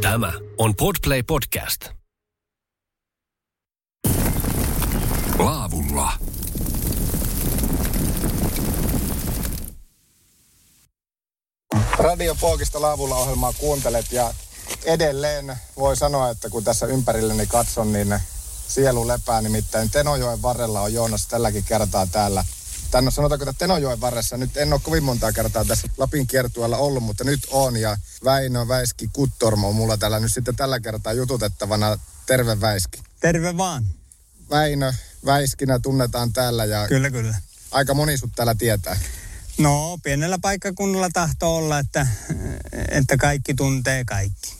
Tämä on Podplay Podcast. Laavulla. Radio Pookista laavulla ohjelmaa kuuntelet ja edelleen voi sanoa, että kun tässä ympärilleni katson, niin sielu lepää. Nimittäin Tenojoen varrella on Joonas tälläkin kertaa täällä. Tänne sanotaanko, että Tenojoen varressa, nyt en ole kovin montaa kertaa tässä Lapin kiertueella ollut, mutta nyt on. Ja Väinö Väiski Kuttormo on mulla täällä nyt sitten tällä kertaa jututettavana. Terve Väiski. Terve vaan. Väinö Väiskinä tunnetaan täällä ja Kyllä, kyllä. aika moni sut täällä tietää. No, pienellä paikkakunnalla tahtoo olla, että, että kaikki tuntee kaikki.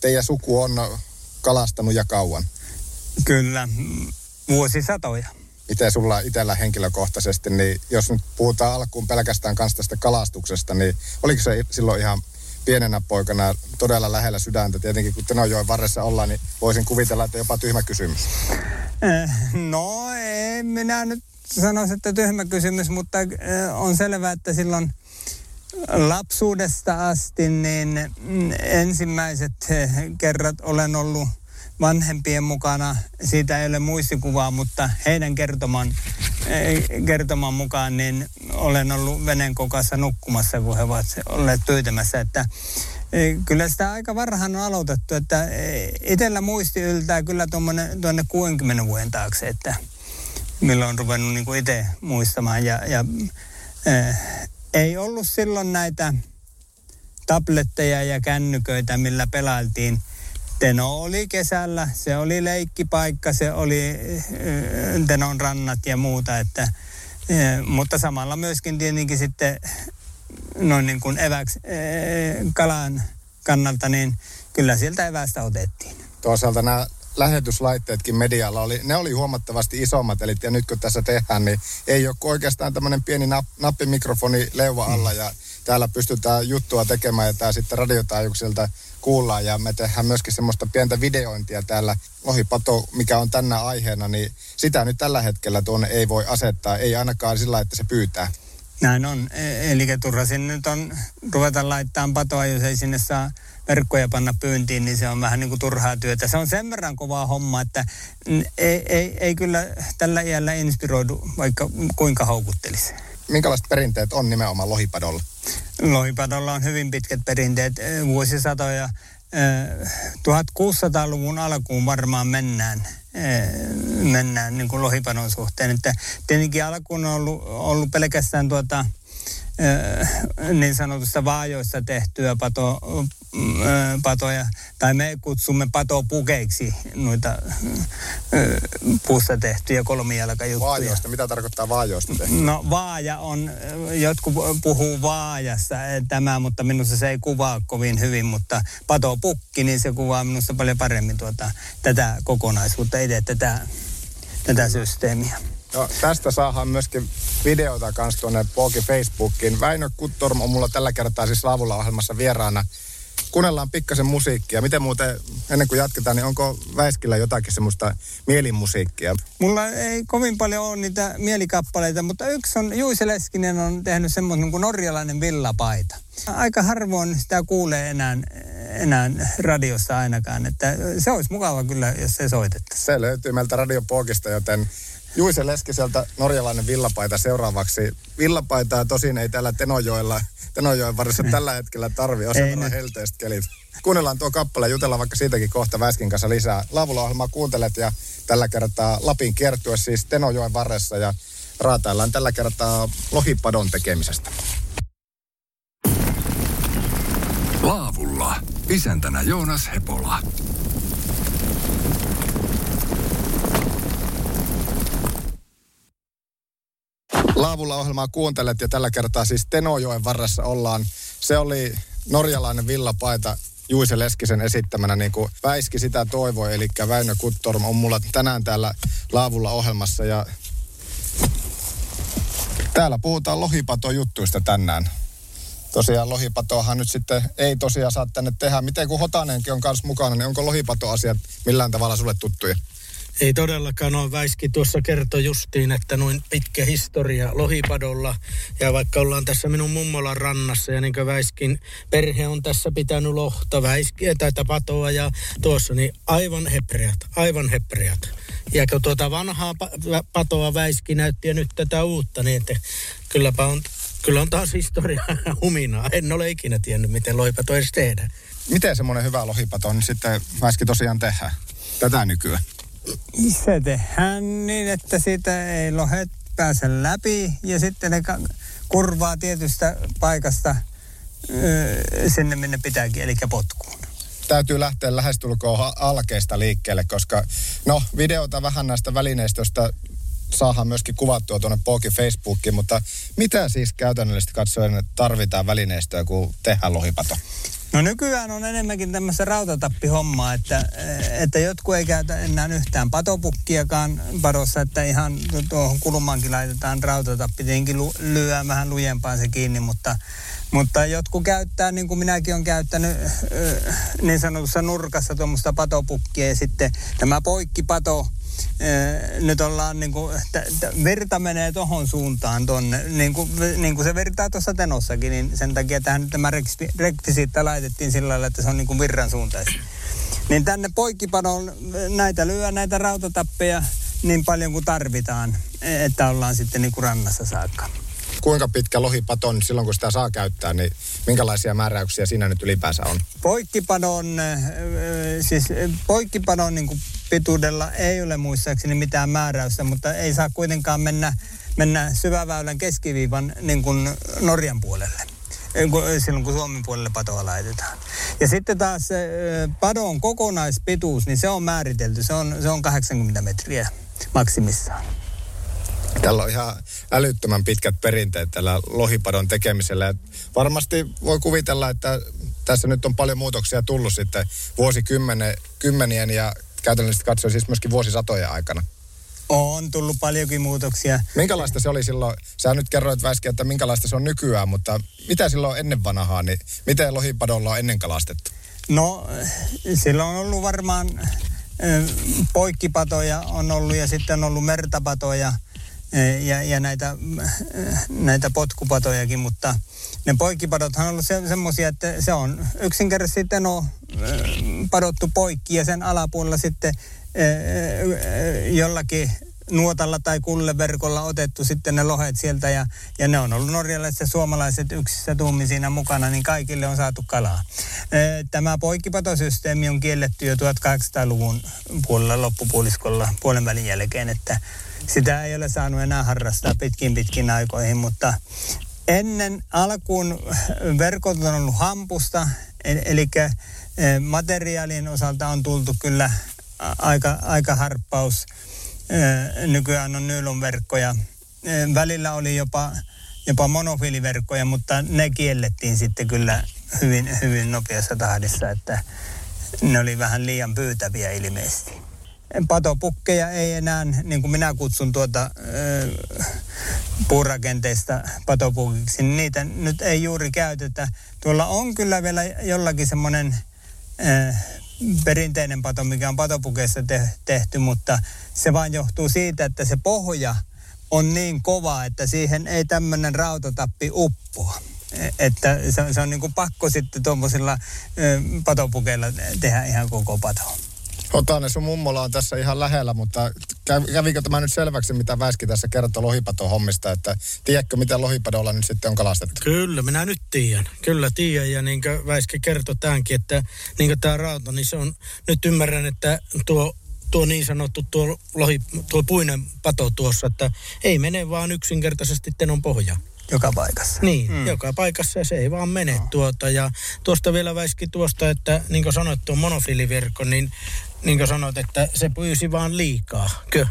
Teidän suku on kalastanut ja kauan. Kyllä, vuosisatoja. Miten sulla itsellä henkilökohtaisesti, niin jos nyt puhutaan alkuun pelkästään kanssa tästä kalastuksesta, niin oliko se silloin ihan pienenä poikana todella lähellä sydäntä? Tietenkin kun Tenojoen varressa ollaan, niin voisin kuvitella, että jopa tyhmä kysymys. Eh, No, en minä nyt sanoisi, että tyhmä kysymys, mutta eh, on selvää, että silloin lapsuudesta asti niin mm, ensimmäiset eh, kerrat olen ollut vanhempien mukana. Siitä ei ole muistikuvaa, mutta heidän kertoman, kertoman mukaan niin olen ollut veneen kokassa nukkumassa, kun he ovat olleet pyytämässä. Että eh, kyllä sitä aika varhain on aloitettu, että eh, itsellä muisti yltää kyllä tuonne 60 vuoden taakse, että milloin on ruvennut niin itse muistamaan. Ja, ja eh, ei ollut silloin näitä tabletteja ja kännyköitä, millä pelailtiin. Teno oli kesällä, se oli leikkipaikka, se oli eh, Tenon rannat ja muuta, että, eh, mutta samalla myöskin tietenkin sitten noin niin kuin eväks, eh, kalan kannalta, niin kyllä sieltä evästä otettiin. Toisaalta nämä lähetyslaitteetkin medialla oli, ne oli huomattavasti isommat, eli ja nyt kun tässä tehdään, niin ei ole oikeastaan tämmöinen pieni nap, nappimikrofoni leuva alla ja täällä pystytään juttua tekemään ja tämä sitten radiotaajuuksilta kuullaan ja me tehdään myöskin semmoista pientä videointia täällä Lohipato, mikä on tänä aiheena, niin sitä nyt tällä hetkellä tuonne ei voi asettaa, ei ainakaan sillä, että se pyytää. Näin on. E- Eli turha sinne nyt on ruveta laittamaan patoa, jos ei sinne saa verkkoja panna pyyntiin, niin se on vähän niin kuin turhaa työtä. Se on sen verran kovaa homma, että ei, ei, ei kyllä tällä iällä inspiroidu, vaikka kuinka houkuttelisi. Minkälaiset perinteet on nimenomaan lohipadolla? Lohipadolla on hyvin pitkät perinteet, eh, vuosisatoja. Eh, 1600-luvun alkuun varmaan mennään, eh, mennään niin kuin lohipadon suhteen. Että tietenkin alkuun on ollut, ollut pelkästään tuota, eh, niin sanotusta vaajoista tehtyä pato, eh, patoja, tai me kutsumme patopukeiksi noita puusta tehtyjä kolmijalkajuttuja. Vaajoista, mitä tarkoittaa vaajoista tehdä? No vaaja on, jotkut puhuu vaajassa eh, tämä, mutta minusta se ei kuvaa kovin hyvin, mutta patopukki, niin se kuvaa minusta paljon paremmin tuota, tätä kokonaisuutta, itse tätä, tätä systeemiä. No, tästä saadaan myöskin videota kanssa tuonne Pooki Facebookiin. Väinö Kuttorm on mulla tällä kertaa siis Laavulla ohjelmassa vieraana. Kuunnellaan pikkasen musiikkia. Miten muuten, ennen kuin jatketaan, niin onko Väiskillä jotakin semmoista mielimusiikkia? Mulla ei kovin paljon ole niitä mielikappaleita, mutta yksi on, Juise Leskinen on tehnyt semmoinen kuin norjalainen villapaita. Aika harvoin sitä kuulee enää, enää radiossa ainakaan, että se olisi mukava kyllä, jos se soitettaisiin. Se löytyy meiltä Radio Pookista, joten Juise Leskiseltä norjalainen villapaita seuraavaksi. Villapaitaa tosin ei täällä Tenojoella, Tenojoen varressa tällä hetkellä tarvi, on sen helteistä kelit. Kuunnellaan tuo kappale, jutellaan vaikka siitäkin kohta Väiskin kanssa lisää. Laavulla ohjelmaa kuuntelet ja tällä kertaa Lapin kiertue siis Tenojoen varressa ja raataillaan tällä kertaa lohipadon tekemisestä. Laavulla. Isäntänä Joonas Hepola. Laavulla ohjelmaa kuuntelet ja tällä kertaa siis Tenojoen varressa ollaan. Se oli norjalainen villapaita Juise Leskisen esittämänä, niin kuin Väiski sitä toivoi, eli Väinö Kuttorm on mulla tänään täällä Laavulla ohjelmassa ja täällä puhutaan lohipatojuttuista tänään. Tosiaan lohipatoahan nyt sitten ei tosiaan saa tänne tehdä. Miten kun Hotanenkin on kanssa mukana, niin onko lohipatoasiat millään tavalla sulle tuttuja? Ei todellakaan ole. Väiski tuossa kertoi justiin, että noin pitkä historia lohipadolla. Ja vaikka ollaan tässä minun mummolan rannassa ja niin kuin Väiskin perhe on tässä pitänyt lohta, väiskiä tai patoa ja tuossa, niin aivan hepreat, aivan hepreat. Ja kun tuota vanhaa patoa Väiski näytti ja nyt tätä uutta, niin että kylläpä on, kyllä on taas historia huminaa. En ole ikinä tiennyt, miten lohipato edes tehdään. Miten semmoinen hyvä lohipato niin sitten Väiski tosiaan tehdään tätä nykyään? Se tehdään niin, että siitä ei lohet pääse läpi ja sitten ne kurvaa tietystä paikasta sinne, minne pitääkin, eli potkuun. Täytyy lähteä lähestulkoon alkeista liikkeelle, koska no videota vähän näistä välineistöistä saadaan myöskin kuvattua tuonne Poki Facebookiin, mutta mitä siis käytännöllisesti katsoen tarvitaan välineistöä, kun tehdään lohipato? No nykyään on enemmänkin tämmöistä rautatappihommaa, että, että jotkut ei käytä enää yhtään patopukkiakaan padossa, että ihan tuohon kulmaankin laitetaan rautatappi. Tietenkin lyö vähän lujempaan se kiinni, mutta, mutta jotkut käyttää, niin kuin minäkin olen käyttänyt niin sanotussa nurkassa tuommoista patopukkia ja sitten tämä poikkipato, nyt ollaan niin kuin, t- virta menee tohon suuntaan tonne, niin kuin, niin kuin se virtaa tuossa tenossakin, niin sen takia tähän tämä rekvisiitta laitettiin sillä lailla, että se on niin kuin virran suuntaisi. Niin tänne poikkipadon näitä lyö, näitä rautatappeja niin paljon kuin tarvitaan, että ollaan sitten niin kuin rannassa saakka kuinka pitkä lohipato niin silloin, kun sitä saa käyttää, niin minkälaisia määräyksiä siinä nyt ylipäänsä on? Poikkipadon, siis poikkipadon niin kuin pituudella ei ole muistaakseni mitään määräystä, mutta ei saa kuitenkaan mennä, mennä syväväylän keskiviivan niin kuin Norjan puolelle silloin kun Suomen puolelle patoa laitetaan. Ja sitten taas padon kokonaispituus, niin se on määritelty. Se on, se on 80 metriä maksimissaan. Tällä on ihan älyttömän pitkät perinteet tällä lohipadon tekemisellä. Varmasti voi kuvitella, että tässä nyt on paljon muutoksia tullut sitten vuosikymmenien ja käytännössä katsoen siis myöskin vuosisatojen aikana. On tullut paljonkin muutoksia. Minkälaista se oli silloin? Sä nyt kerroit Väiski, että minkälaista se on nykyään, mutta mitä silloin ennen vanhaa, niin miten lohipadolla on ennen kalastettu? No, silloin on ollut varmaan poikkipatoja on ollut ja sitten on ollut mertapatoja – ja, ja näitä, näitä potkupatojakin, mutta ne poikkipadothan on ollut se, semmoisia, että se on yksinkertaisesti teno padottu poikki ja sen alapuolella sitten jollakin nuotalla tai kulleverkolla otettu sitten ne lohet sieltä ja, ja ne on ollut norjalaiset ja suomalaiset yksissä tuumin siinä mukana, niin kaikille on saatu kalaa. Tämä poikkipatosysteemi on kielletty jo 1800-luvun puolella loppupuoliskolla puolen välin jälkeen, että sitä ei ole saanut enää harrastaa pitkin pitkin aikoihin, mutta ennen alkuun verkot on ollut hampusta, eli e, materiaalin osalta on tultu kyllä aika, aika harppaus. E, nykyään on verkkoja. E, välillä oli jopa, jopa monofiiliverkkoja, mutta ne kiellettiin sitten kyllä hyvin, hyvin nopeassa tahdissa, että ne oli vähän liian pyytäviä ilmeisesti patopukkeja ei enää, niin kuin minä kutsun tuota puurakenteista patopukiksi, niin niitä nyt ei juuri käytetä. Tuolla on kyllä vielä jollakin semmoinen perinteinen pato, mikä on patopukeissa te- tehty, mutta se vain johtuu siitä, että se pohja on niin kova, että siihen ei tämmöinen rautatappi uppoa. E, että se, se on niin kuin pakko sitten tuommoisilla patopukeilla tehdä ihan koko Otane, sun mummola on tässä ihan lähellä, mutta kävikö tämä nyt selväksi, mitä Väiski tässä kertoi lohipaton hommista, että tiedätkö, mitä lohipadolla nyt sitten on kalastettu? Kyllä, minä nyt tiedän. Kyllä tiedän, ja niin kuin Väiski kertoi tämänkin, että niin kuin tämä rauta, niin se on, nyt ymmärrän, että tuo tuo niin sanottu tuo, lohi, tuo puinen pato tuossa, että ei mene vaan yksinkertaisesti tenon pohja. Joka paikassa. Niin, mm. joka paikassa ja se ei vaan mene no. tuota. Ja tuosta vielä väiski tuosta, että niin kuin sanoit, tuo monofiliverkko, niin niin kuin sanoit, että se pyysi vaan liikaa. Kö?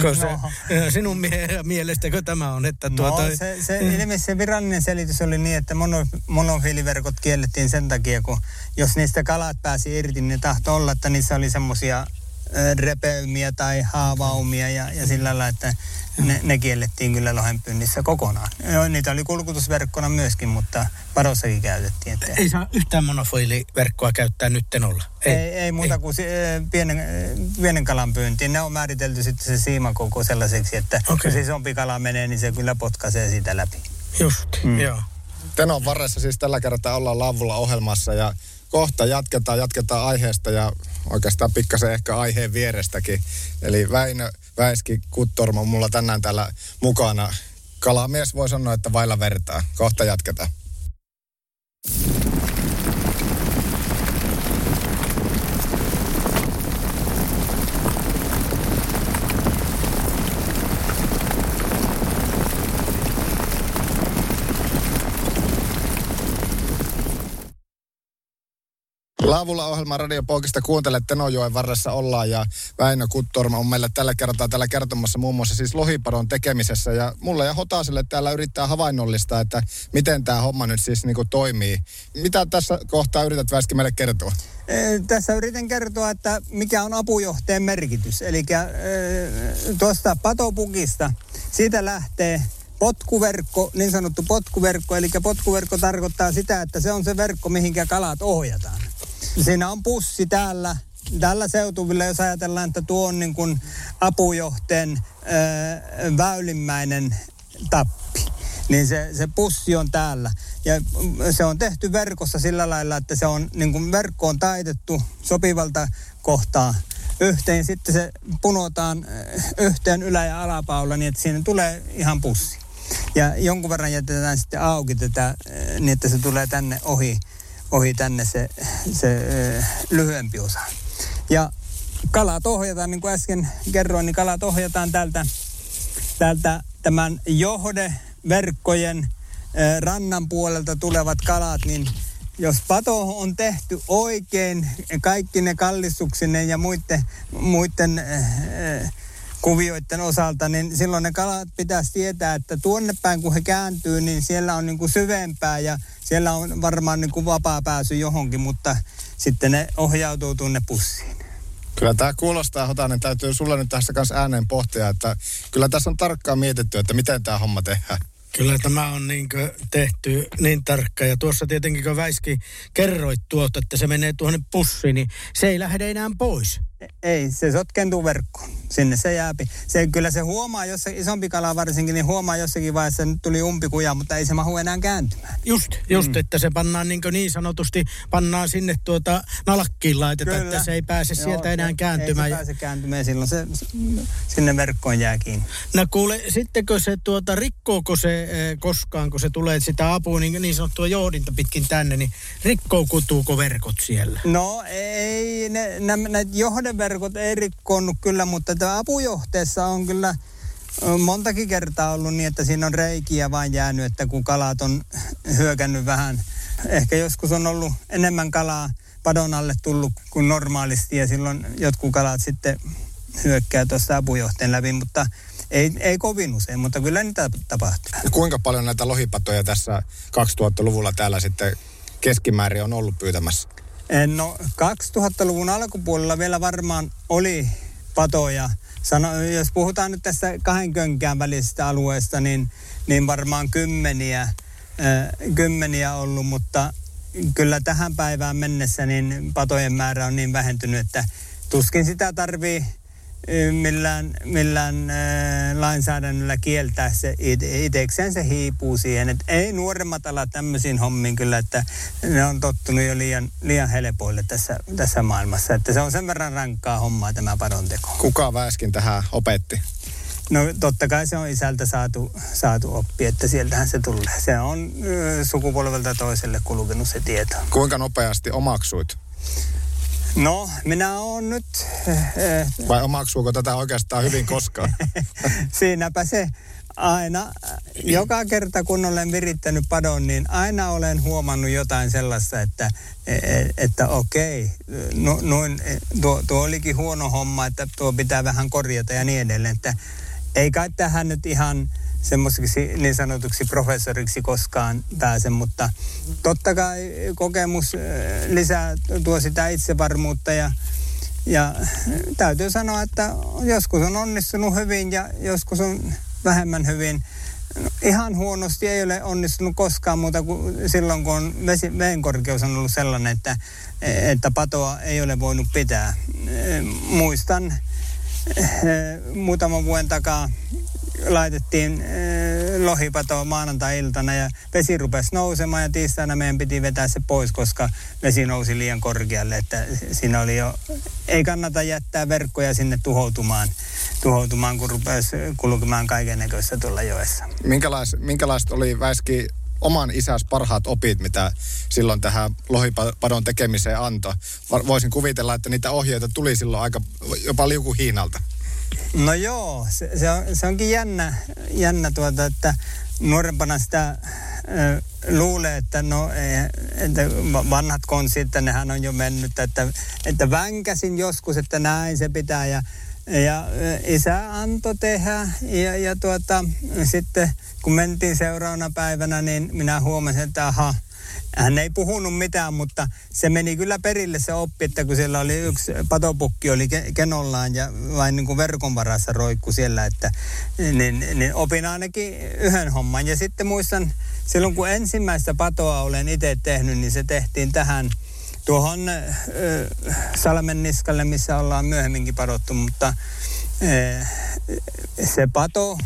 Kö se, no. sinun mie- mielestäkö tämä on? Että no, tuota... se, se, mm. ilmeisesti se virallinen selitys oli niin, että mono, monofiiliverkot kiellettiin sen takia, kun jos niistä kalat pääsi irti, niin tahto olla, että niissä oli semmoisia repeymiä tai haavaumia ja, ja sillä lailla, että ne, ne kiellettiin kyllä lohenpyynnissä kokonaan. Joo, niitä oli kulkutusverkkona myöskin, mutta padossakin käytettiin. Että... Ei saa yhtään monofoiliverkkoa käyttää nytten olla. Ei, ei, ei muuta ei. kuin se, pienen, pienen kalan pyyntiin. Ne on määritelty sitten se siimakoko sellaiseksi, että okay. jos isompi kala menee, niin se kyllä potkaisee siitä läpi. Just, mm. joo. Tenon varressa siis tällä kertaa ollaan Lavulla ohjelmassa ja kohta jatketaan, jatketaan aiheesta ja oikeastaan pikkasen ehkä aiheen vierestäkin. Eli Väinö Väiski Kuttorma on mulla tänään täällä mukana. Kalamies voi sanoa, että vailla vertaa. Kohta jatketaan. Laavulla ohjelma Radiopoikista kuuntelet Tenojoen varressa ollaan ja Väinö Kuttorma on meille tällä kertaa täällä kertomassa muun muassa siis lohipadon tekemisessä ja mulle ja Hotaselle täällä yrittää havainnollistaa, että miten tämä homma nyt siis niin toimii. Mitä tässä kohtaa yrität Väiski meille kertoa? Tässä yritän kertoa, että mikä on apujohteen merkitys. Eli tuosta patopukista, siitä lähtee potkuverkko, niin sanottu potkuverkko. Eli potkuverkko tarkoittaa sitä, että se on se verkko, mihinkä kalat ohjataan. Siinä on pussi täällä, tällä seutuvilla, jos ajatellaan, että tuo on niin kuin apujohteen ö, väylimmäinen tappi, niin se, se pussi on täällä. Ja se on tehty verkossa sillä lailla, että se on niin kuin verkko on taitettu sopivalta kohtaa yhteen. Sitten se punotaan yhteen ylä- ja alapaula niin, että siinä tulee ihan pussi. Ja jonkun verran jätetään sitten auki tätä niin, että se tulee tänne ohi ohi tänne se, se lyhyempi osa. Ja kalat ohjataan, niin kuin äsken kerroin, niin kalat ohjataan täältä, täältä tämän johdeverkkojen rannan puolelta tulevat kalat, niin jos pato on tehty oikein, kaikki ne kallistuksineen ja muiden, muiden äh, kuvioiden osalta, niin silloin ne kalat pitäisi tietää, että tuonne päin kun he kääntyy, niin siellä on niin kuin syvempää ja siellä on varmaan niin kuin vapaa pääsy johonkin, mutta sitten ne ohjautuu tuonne pussiin. Kyllä tämä kuulostaa, Hotanen, täytyy sulle nyt tässä kanssa ääneen pohtia, että kyllä tässä on tarkkaan mietitty, että miten tämä homma tehdään. Kyllä tämä on niin tehty niin tarkka. Ja tuossa tietenkin, kun Väiski kerroit tuota, että se menee tuonne pussiin, niin se ei lähde enää pois. Ei, se sotkentuu verkkoon. Sinne se jääpi. Se, kyllä se huomaa, jos se isompi kala varsinkin, niin huomaa jossakin vaiheessa, että nyt tuli umpikuja, mutta ei se mahu enää kääntymään. Just, just mm. että se pannaan niin, niin sanotusti, pannaan sinne tuota nalakkiin laitetaan, kyllä. että se ei pääse Joo, sieltä enää kääntymään. Ei se pääse kääntymään, silloin se sinne verkkoon jää kiinni. No kuule, sittenkö se tuota, rikkooko se eh, koskaan, kun se tulee sitä apua, niin, niin sanottua johdinta pitkin tänne, niin rikkoukutuuko verkot siellä? No ei, ne, ne, ne johdeverkot ei rikkoonnut kyllä, mutta tämä apujohteessa on kyllä montakin kertaa ollut niin, että siinä on reikiä vain jäänyt, että kun kalat on hyökännyt vähän. Ehkä joskus on ollut enemmän kalaa padon alle tullut kuin normaalisti ja silloin jotkut kalat sitten hyökkää tuossa apujohteen läpi, mutta ei, ei kovin usein, mutta kyllä niitä tapahtuu. Kuinka paljon näitä lohipatoja tässä 2000-luvulla täällä sitten keskimäärin on ollut pyytämässä? No 2000-luvun alkupuolella vielä varmaan oli patoja. Sano, jos puhutaan nyt tässä kahden könkään välisestä alueesta, niin, niin varmaan kymmeniä, äh, kymmeniä ollut, mutta kyllä tähän päivään mennessä niin patojen määrä on niin vähentynyt, että tuskin sitä tarvii millään, millään äh, lainsäädännöllä kieltää se itsekseen se hiipuu siihen. Et ei nuoremmat ala tämmöisiin hommiin kyllä, että ne on tottunut jo liian, liian helpoille tässä, tässä maailmassa. Että se on sen verran rankkaa hommaa tämä padonteko. Kuka väeskin tähän opetti? No totta kai se on isältä saatu, saatu oppi, että sieltähän se tulee. Se on ö, sukupolvelta toiselle kulkenut se tieto. Kuinka nopeasti omaksuit? No, minä olen nyt... Eh, Vai omaksuuko tätä oikeastaan hyvin koskaan? Siinäpä se aina, joka kerta kun olen virittänyt padon, niin aina olen huomannut jotain sellaista, että, että okei, no, noin, tuo, tuo olikin huono homma, että tuo pitää vähän korjata ja niin edelleen. Että ei kai tähän nyt ihan semmoiseksi niin sanotuksi professoriksi koskaan pääse, mutta totta kai kokemus lisää tuo sitä itsevarmuutta ja ja täytyy sanoa, että joskus on onnistunut hyvin ja joskus on vähemmän hyvin. Ihan huonosti ei ole onnistunut koskaan muuta kuin silloin, kun on vesi, veen korkeus on ollut sellainen, että, että patoa ei ole voinut pitää. Muistan muutaman vuoden takaa laitettiin äh, lohipato maanantai-iltana ja vesi rupesi nousemaan ja tiistaina meidän piti vetää se pois, koska vesi nousi liian korkealle, että siinä oli jo, ei kannata jättää verkkoja sinne tuhoutumaan, tuhoutumaan kun rupesi kulkemaan kaiken näköistä tuolla joessa. Minkälais, minkälaiset oli Väiski oman isäs parhaat opit, mitä silloin tähän lohipadon tekemiseen antoi. Voisin kuvitella, että niitä ohjeita tuli silloin aika jopa liukuhiinalta. No joo, se, se, on, se onkin jännä, jännä tuota, että nuorempana sitä äh, luulee, että no, että vanhat konsit, että nehän on jo mennyt, että, että vänkäsin joskus, että näin se pitää. Ja ja isä antoi tehdä ja, ja tuota, sitten kun mentiin seuraavana päivänä, niin minä huomasin, että aha, hän ei puhunut mitään, mutta se meni kyllä perille se oppi, että kun siellä oli yksi patopukki oli kenollaan ja vain niin kuin verkon varassa roikku siellä, että niin, niin opin ainakin yhden homman. Ja sitten muistan, silloin kun ensimmäistä patoa olen itse tehnyt, niin se tehtiin tähän tuohon äh, Salmen niskalle, missä ollaan myöhemminkin padottu, mutta äh, se pato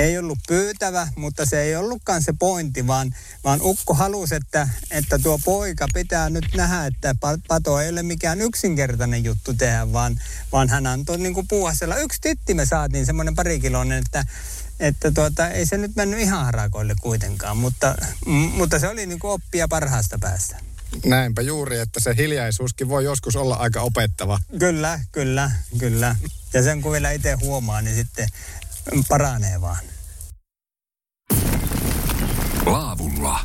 ei ollut pyytävä, mutta se ei ollutkaan se pointti, vaan, vaan Ukko halusi, että, että tuo poika pitää nyt nähdä, että pato ei ole mikään yksinkertainen juttu tehdä, vaan, vaan hän antoi niin kuin puuhasella. Yksi titti me saatiin, semmoinen parikiloinen, että, että tuota, ei se nyt mennyt ihan harakoille kuitenkaan, mutta, mutta se oli niin kuin oppia parhaasta päästä. Näinpä juuri, että se hiljaisuuskin voi joskus olla aika opettava. Kyllä, kyllä, kyllä. Ja sen kun vielä itse huomaa, niin sitten paranee vaan. Laavulla.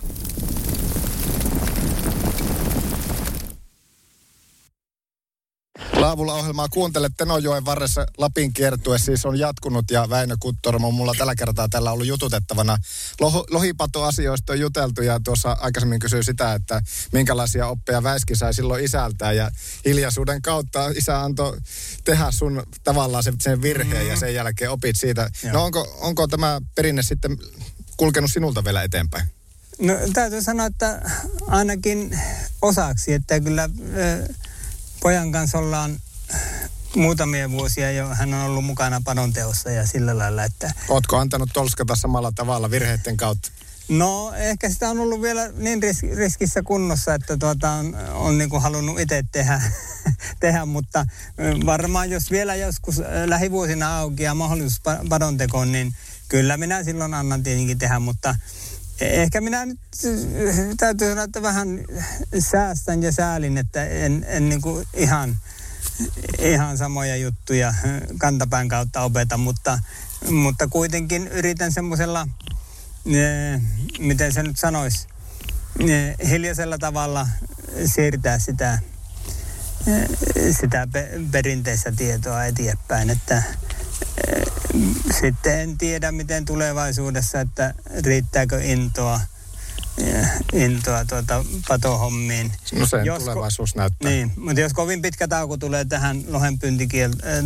Laavulla ohjelmaa kuuntele Tenojoen varressa Lapin kiertue siis on jatkunut ja Väinö Kuttormo mulla tällä kertaa tällä ollut jututettavana. Loh- lohipatoasioista on juteltu ja tuossa aikaisemmin kysyi sitä, että minkälaisia oppeja Väiski sai silloin isältään ja hiljaisuuden kautta isä antoi tehdä sun tavallaan sen, virheen mm-hmm. ja sen jälkeen opit siitä. Joo. No onko, onko tämä perinne sitten kulkenut sinulta vielä eteenpäin? No täytyy sanoa, että ainakin osaksi, että kyllä... Äh, pojan kanssa ollaan muutamia vuosia jo, hän on ollut mukana panonteossa ja sillä lailla, että... Ootko antanut tolskata samalla tavalla virheiden kautta? No ehkä sitä on ollut vielä niin ris- riskissä kunnossa, että tuota, on, on niin kuin halunnut itse tehdä, tehdä, mutta varmaan jos vielä joskus lähivuosina auki ja mahdollisuus padontekoon, niin kyllä minä silloin annan tietenkin tehdä, mutta Ehkä minä nyt täytyy sanoa, että vähän säästän ja säälin, että en, en niin kuin ihan, ihan samoja juttuja kantapään kautta opeta, mutta, mutta kuitenkin yritän semmoisella, miten se nyt sanoisi, hiljaisella tavalla siirtää sitä, sitä perinteistä tietoa eteenpäin, että sitten en tiedä, miten tulevaisuudessa, että riittääkö intoa, intoa tuota patohommiin. No sen jos, tulevaisuus näyttää. Niin, mutta jos kovin pitkä tauko tulee tähän lohen,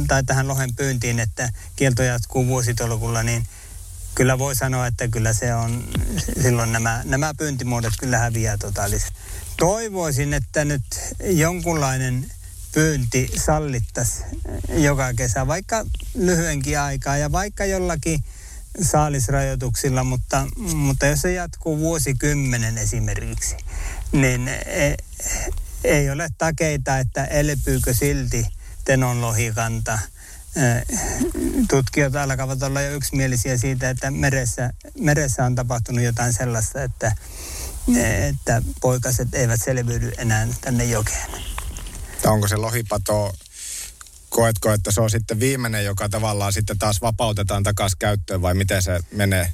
tai tähän lohen pyyntiin, että kielto jatkuu vuositolkulla, niin kyllä voi sanoa, että kyllä se on, silloin nämä, nämä pyyntimuodot kyllä häviää totaalisesti. Toivoisin, että nyt jonkunlainen pyynti sallittaisi joka kesä, vaikka lyhyenkin aikaa ja vaikka jollakin saalisrajoituksilla, mutta, mutta jos se jatkuu vuosikymmenen esimerkiksi, niin ei, ei ole takeita, että elpyykö silti tenon lohikanta. Tutkijat alkavat olla jo yksimielisiä siitä, että meressä, meressä on tapahtunut jotain sellaista, että, että poikaset eivät selviydy enää tänne jokeen. Onko se lohipato, koetko, että se on sitten viimeinen, joka tavallaan sitten taas vapautetaan takaisin käyttöön vai miten se menee?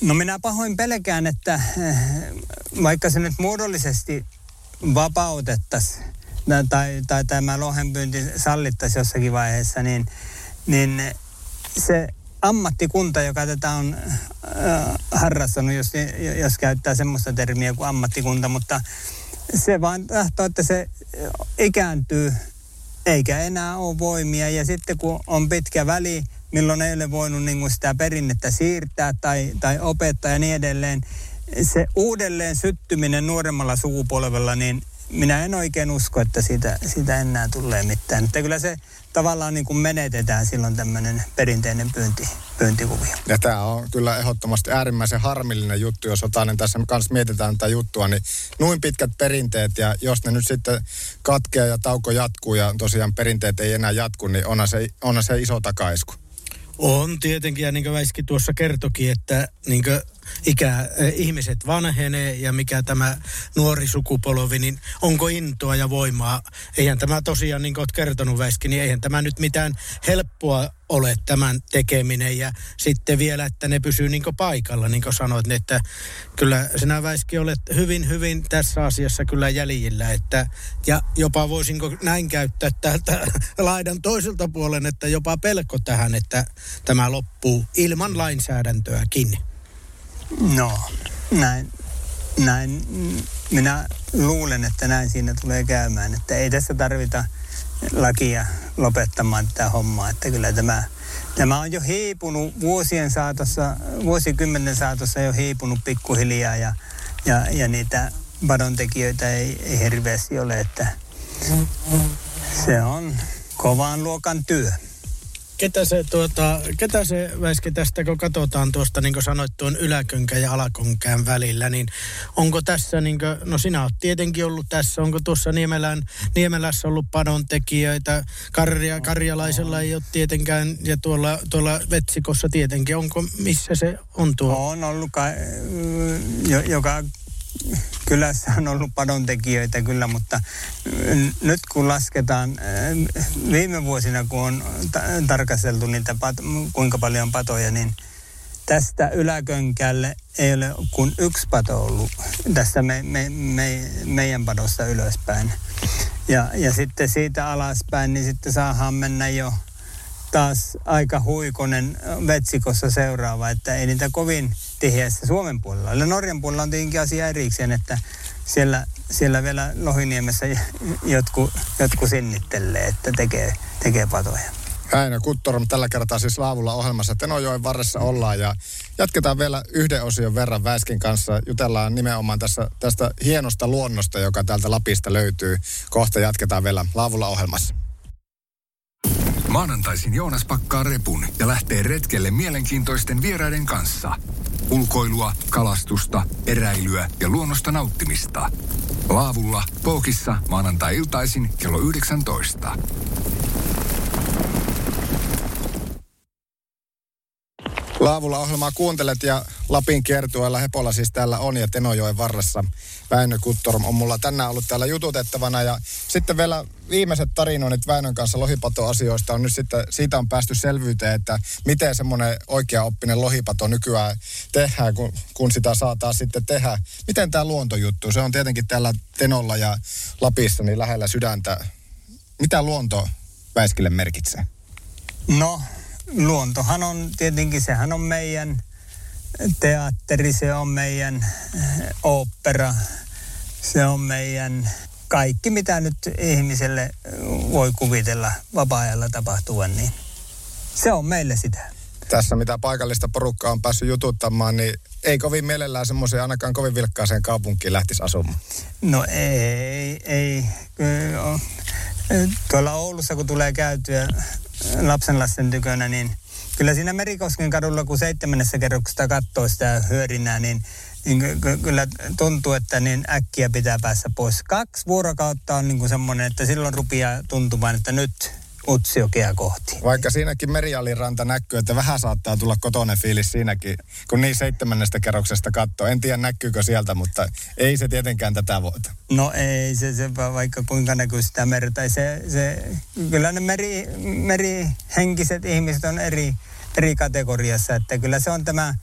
No minä pahoin pelkään, että eh, vaikka se nyt muodollisesti vapautettaisiin tai, tai tämä lohenpyynti sallittaisiin jossakin vaiheessa, niin, niin se ammattikunta, joka tätä on äh, harrastanut, jos, jos käyttää semmoista termiä kuin ammattikunta, mutta se vaan tahtoo, että se ikääntyy eikä enää ole voimia. Ja sitten kun on pitkä väli, milloin ei ole voinut niin kuin sitä perinnettä siirtää tai, tai opettaa ja niin edelleen, se uudelleen syttyminen nuoremmalla sukupolvella, niin minä en oikein usko, että siitä, siitä enää tulee mitään. Että kyllä se tavallaan niin kuin menetetään silloin tämmöinen perinteinen pyynti, pyyntikuvio. Ja tämä on kyllä ehdottomasti äärimmäisen harmillinen juttu, jos Otanen tässä kanssa mietitään tätä juttua, niin noin pitkät perinteet ja jos ne nyt sitten katkeaa ja tauko jatkuu ja tosiaan perinteet ei enää jatku, niin onhan se, onhan se iso takaisku. On tietenkin, ja niin kuin Väiski tuossa kertokin, että niin kuin ikä, eh, ihmiset vanhenee ja mikä tämä nuori sukupolvi, niin onko intoa ja voimaa. Eihän tämä tosiaan, niin kuin olet kertonut Väiski, niin eihän tämä nyt mitään helppoa ole tämän tekeminen ja sitten vielä, että ne pysyy niin paikalla, niin kuin sanoit, niin että kyllä sinä Väiski olet hyvin, hyvin tässä asiassa kyllä jäljillä, että ja jopa voisinko näin käyttää täältä laidan toiselta puolen, että jopa pelko tähän, että tämä loppuu ilman lainsäädäntöäkin. No, näin, näin minä luulen, että näin siinä tulee käymään. Että ei tässä tarvita lakia lopettamaan tätä hommaa. Että kyllä tämä, tämä on jo hiipunut vuosien saatossa, vuosikymmenen saatossa jo hiipunut pikkuhiljaa ja, ja, ja niitä padontekijöitä ei, ei hirveästi ole, että se on kovan luokan työ. Ketä se, tuota, ketä se Väiski tästä, kun katsotaan tuosta, niin kuin sanoit, tuon yläkönkän ja alakonkään välillä, niin onko tässä, niin kuin, no sinä olet tietenkin ollut tässä, onko tuossa Niemelän, Niemelässä ollut padontekijöitä, Karja, Karjalaisella ei ole tietenkään, ja tuolla, tuolla Vetsikossa tietenkin, onko, missä se on tuo? On ollut, ka- joka kylässä on ollut padontekijöitä kyllä, mutta nyt kun lasketaan viime vuosina, kun on tarkasteltu niitä, kuinka paljon on patoja, niin tästä yläkönkälle ei ole kuin yksi pato ollut tässä me, me, me, meidän padossa ylöspäin. Ja, ja sitten siitä alaspäin, niin sitten saadaan mennä jo taas aika huikonen vetsikossa seuraava, että ei niitä kovin tiheässä Suomen puolella. Ja Norjan puolella on tietenkin asia erikseen, että siellä, siellä vielä Lohiniemessä jotkut, jotkut sinnittelee, että tekee, tekee patoja. Väinö Kuttorom tällä kertaa siis Laavulla ohjelmassa Tenojoen varressa ollaan ja jatketaan vielä yhden osion verran Väiskin kanssa. Jutellaan nimenomaan tässä, tästä hienosta luonnosta, joka täältä Lapista löytyy. Kohta jatketaan vielä Laavulla ohjelmassa. Maanantaisin Joonas pakkaa repun ja lähtee retkelle mielenkiintoisten vieraiden kanssa. Ulkoilua, kalastusta, eräilyä ja luonnosta nauttimista. Laavulla, Pookissa, maanantai-iltaisin kello 19. Laavulla ohjelmaa kuuntelet ja Lapin kiertueella Hepolla siis täällä on ja Tenojoen varressa. Väinö Kuttorm on mulla tänään ollut täällä jututettavana ja sitten vielä viimeiset tarinoinnit Väinön kanssa lohipatoasioista on nyt sitten, siitä on päästy selvyyteen, että miten semmoinen oikea oppinen lohipato nykyään tehdään, kun, kun sitä saattaa sitten tehdä. Miten tämä luontojuttu, se on tietenkin täällä Tenolla ja Lapissa niin lähellä sydäntä. Mitä luonto Väiskille merkitsee? No, luontohan on tietenkin, sehän on meidän teatteri, se on meidän opera, se on meidän kaikki, mitä nyt ihmiselle voi kuvitella vapaa-ajalla tapahtuvan, niin se on meille sitä. Tässä mitä paikallista porukkaa on päässyt jututtamaan, niin ei kovin mielellään semmoiseen ainakaan kovin vilkkaaseen kaupunkiin lähtisi asumaan. No ei, ei. Tuolla Oulussa kun tulee käytyä lapsenlasten tykönä, niin kyllä siinä Merikosken kadulla, kun seitsemännessä kerroksesta katsoo sitä hyörinää, niin, niin kyllä tuntuu, että niin äkkiä pitää päässä pois. Kaksi vuorokautta on niin kuin semmoinen, että silloin rupeaa tuntumaan, että nyt Utsiokea kohti. Vaikka siinäkin merialiranta näkyy, että vähän saattaa tulla kotonen fiilis siinäkin, kun niin seitsemännestä kerroksesta katsoo. En tiedä näkyykö sieltä, mutta ei se tietenkään tätä voita. No ei se, se vaikka kuinka näkyy sitä merta. Se, se, kyllä ne meri, merihenkiset ihmiset on eri, eri kategoriassa, että kyllä se on tämä,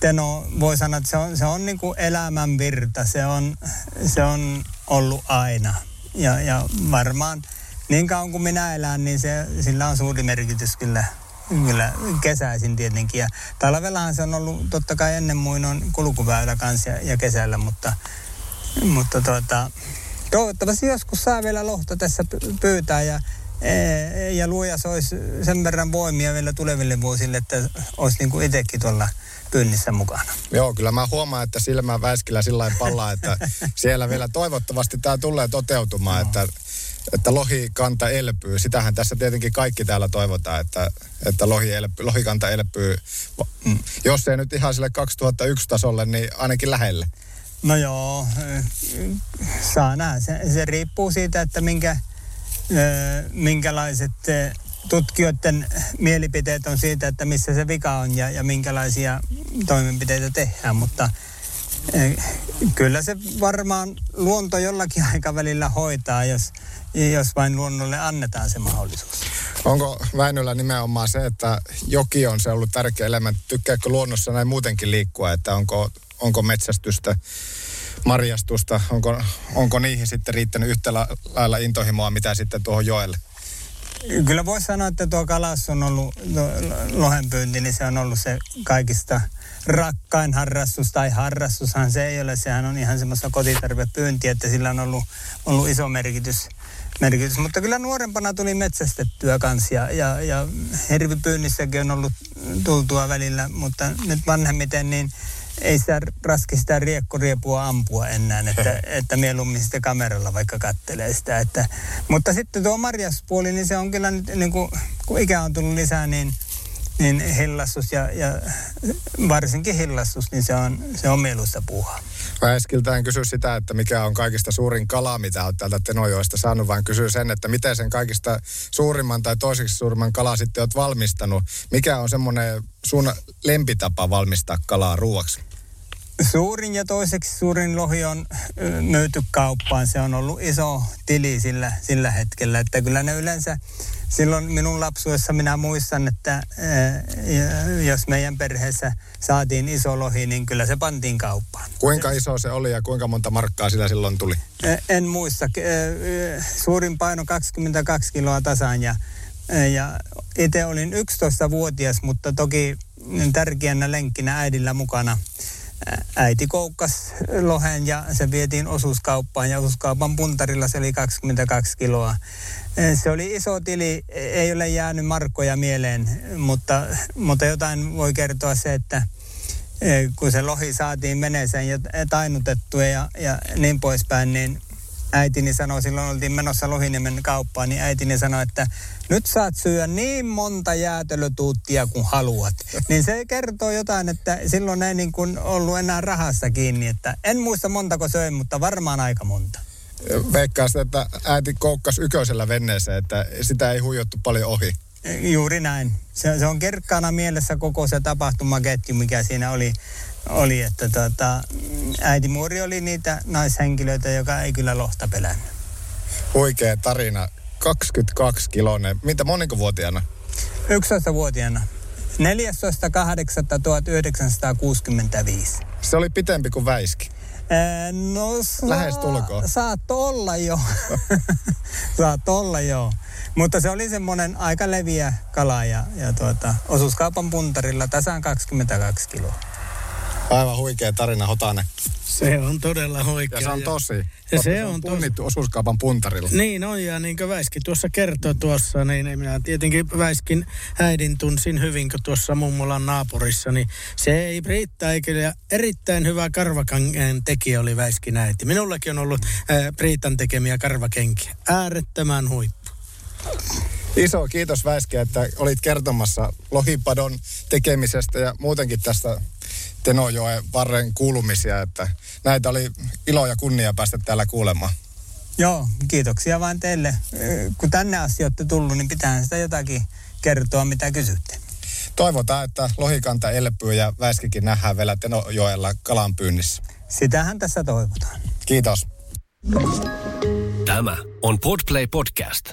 Teno voi sanoa, että se on, se on niin kuin elämän virta, se on, se on ollut aina. Ja, ja varmaan niin kauan kuin minä elän, niin se, sillä on suuri merkitys kyllä, kyllä kesäisin tietenkin. Ja talvellahan se on ollut totta kai ennen muinoin kulkuväylä kanssa ja, ja kesällä, mutta, mutta tuota, toivottavasti joskus saa vielä lohta tässä pyytää ja ja luoja olisi sen verran voimia vielä tuleville vuosille, että olisi niin kuin itsekin tuolla pyynnissä mukana. Joo, kyllä mä huomaan, että silmä väiskillä sillä pallaa, että siellä vielä toivottavasti tämä tulee toteutumaan, no. että, että lohikanta elpyy. Sitähän tässä tietenkin kaikki täällä toivotaan, että, että lohi elpyy, lohikanta elpyy. Mm. Jos ei nyt ihan sille 2001 tasolle, niin ainakin lähelle. No joo, saa nähdä. Se, se riippuu siitä, että minkä, minkälaiset tutkijoiden mielipiteet on siitä, että missä se vika on ja, ja minkälaisia toimenpiteitä tehdään, mutta kyllä se varmaan luonto jollakin aikavälillä hoitaa, jos, jos vain luonnolle annetaan se mahdollisuus. Onko Väinöllä nimenomaan se, että joki on se ollut tärkeä elementti? Tykkääkö luonnossa näin muutenkin liikkua, että onko, onko metsästystä marjastusta, onko, onko niihin sitten riittänyt yhtä lailla intohimoa, mitä sitten tuohon joelle? Kyllä voisi sanoa, että tuo kalas on ollut, lohenpyynti, niin se on ollut se kaikista rakkain harrastus tai harrastushan se ei ole. Sehän on ihan semmoista kotitarvepyyntiä, että sillä on ollut, ollut iso merkitys. merkitys. Mutta kyllä nuorempana tuli metsästettyä kanssa ja, ja, ja hervipyynnissäkin on ollut tultua välillä, mutta nyt vanhemmiten niin – ei sitä raski sitä riekkoriepua ampua enää, että, että mieluummin sitten kameralla vaikka kattelee sitä. Että, mutta sitten tuo marjaspuoli, niin se on kyllä nyt, niin kuin, kun ikä on tullut lisää, niin, niin hillastus ja, ja varsinkin hillastus, niin se on, se on mieluista puuhaa. En kysy sitä, että mikä on kaikista suurin kala, mitä olet täältä Tenojoesta saanut, vaan kysy sen, että miten sen kaikista suurimman tai toiseksi suurimman kala sitten olet valmistanut. Mikä on semmoinen sun lempitapa valmistaa kalaa ruuaksi? Suurin ja toiseksi suurin lohi on myyty kauppaan. Se on ollut iso tili sillä, sillä hetkellä. Että kyllä ne yleensä silloin minun lapsuudessa minä muistan, että jos meidän perheessä saatiin iso lohi, niin kyllä se pantiin kauppaan. Kuinka iso se oli ja kuinka monta markkaa sillä silloin tuli? En muista. Suurin paino 22 kiloa tasan ja, ja itse olin 11-vuotias, mutta toki tärkeänä lenkkinä äidillä mukana äiti koukkas lohen ja se vietiin osuuskauppaan ja osuuskaupan puntarilla se oli 22 kiloa. Se oli iso tili, ei ole jäänyt markkoja mieleen, mutta, mutta jotain voi kertoa se, että kun se lohi saatiin meneeseen ja tainutettua ja, ja niin poispäin, niin äitini sanoi, silloin oltiin menossa Lohiniemen kauppaan, niin äitini sanoi, että nyt saat syödä niin monta jäätelötuuttia kuin haluat. Niin se kertoo jotain, että silloin ei niin kuin ollut enää rahasta kiinni. Että en muista montako söin, mutta varmaan aika monta. Veikkaa että äiti koukkas yköisellä venneeseen, että sitä ei huijottu paljon ohi. Juuri näin. Se, se on kerkkaana mielessä koko se tapahtumaketju, mikä siinä oli oli, että tota, äitimuori oli niitä naishenkilöitä, joka ei kyllä lohta pelännyt. Huikea tarina. 22 kilonen. Mitä moniko vuotiaana? 11-vuotiaana. 14.8.1965. Se oli pitempi kuin Väiski. no sa- Lähes tulkoon. Saat olla jo. saat olla jo. Mutta se oli semmoinen aika leviä kala ja, ja tuota, osuuskaupan puntarilla tasan 22 kiloa. Aivan huikea tarina, Hotane. Se on todella huikea. Ja se on tosi. Ja se on punnittu tosi. osuuskaupan puntarilla. Niin on, ja niin kuin Väiski tuossa kertoi tuossa, niin minä tietenkin Väiskin äidin tunsin hyvin, kun tuossa mummolan naapurissa, niin se ei riittää, eikä erittäin hyvä karvakangen tekijä oli Väiskin äiti. Minullakin on ollut äh, Priitan tekemiä karvakenkiä. Äärettömän huippu. Iso kiitos Väiski, että olit kertomassa lohipadon tekemisestä ja muutenkin tästä Tenojoen varren kuulumisia, että näitä oli ilo ja kunnia päästä täällä kuulemaan. Joo, kiitoksia vain teille. Kun tänne asti olette tullut, niin pitää sitä jotakin kertoa, mitä kysytte. Toivotaan, että lohikanta elpyy ja väiskikin nähdään vielä Tenojoella kalanpyynnissä. Sitähän tässä toivotaan. Kiitos. Tämä on Podplay Podcast.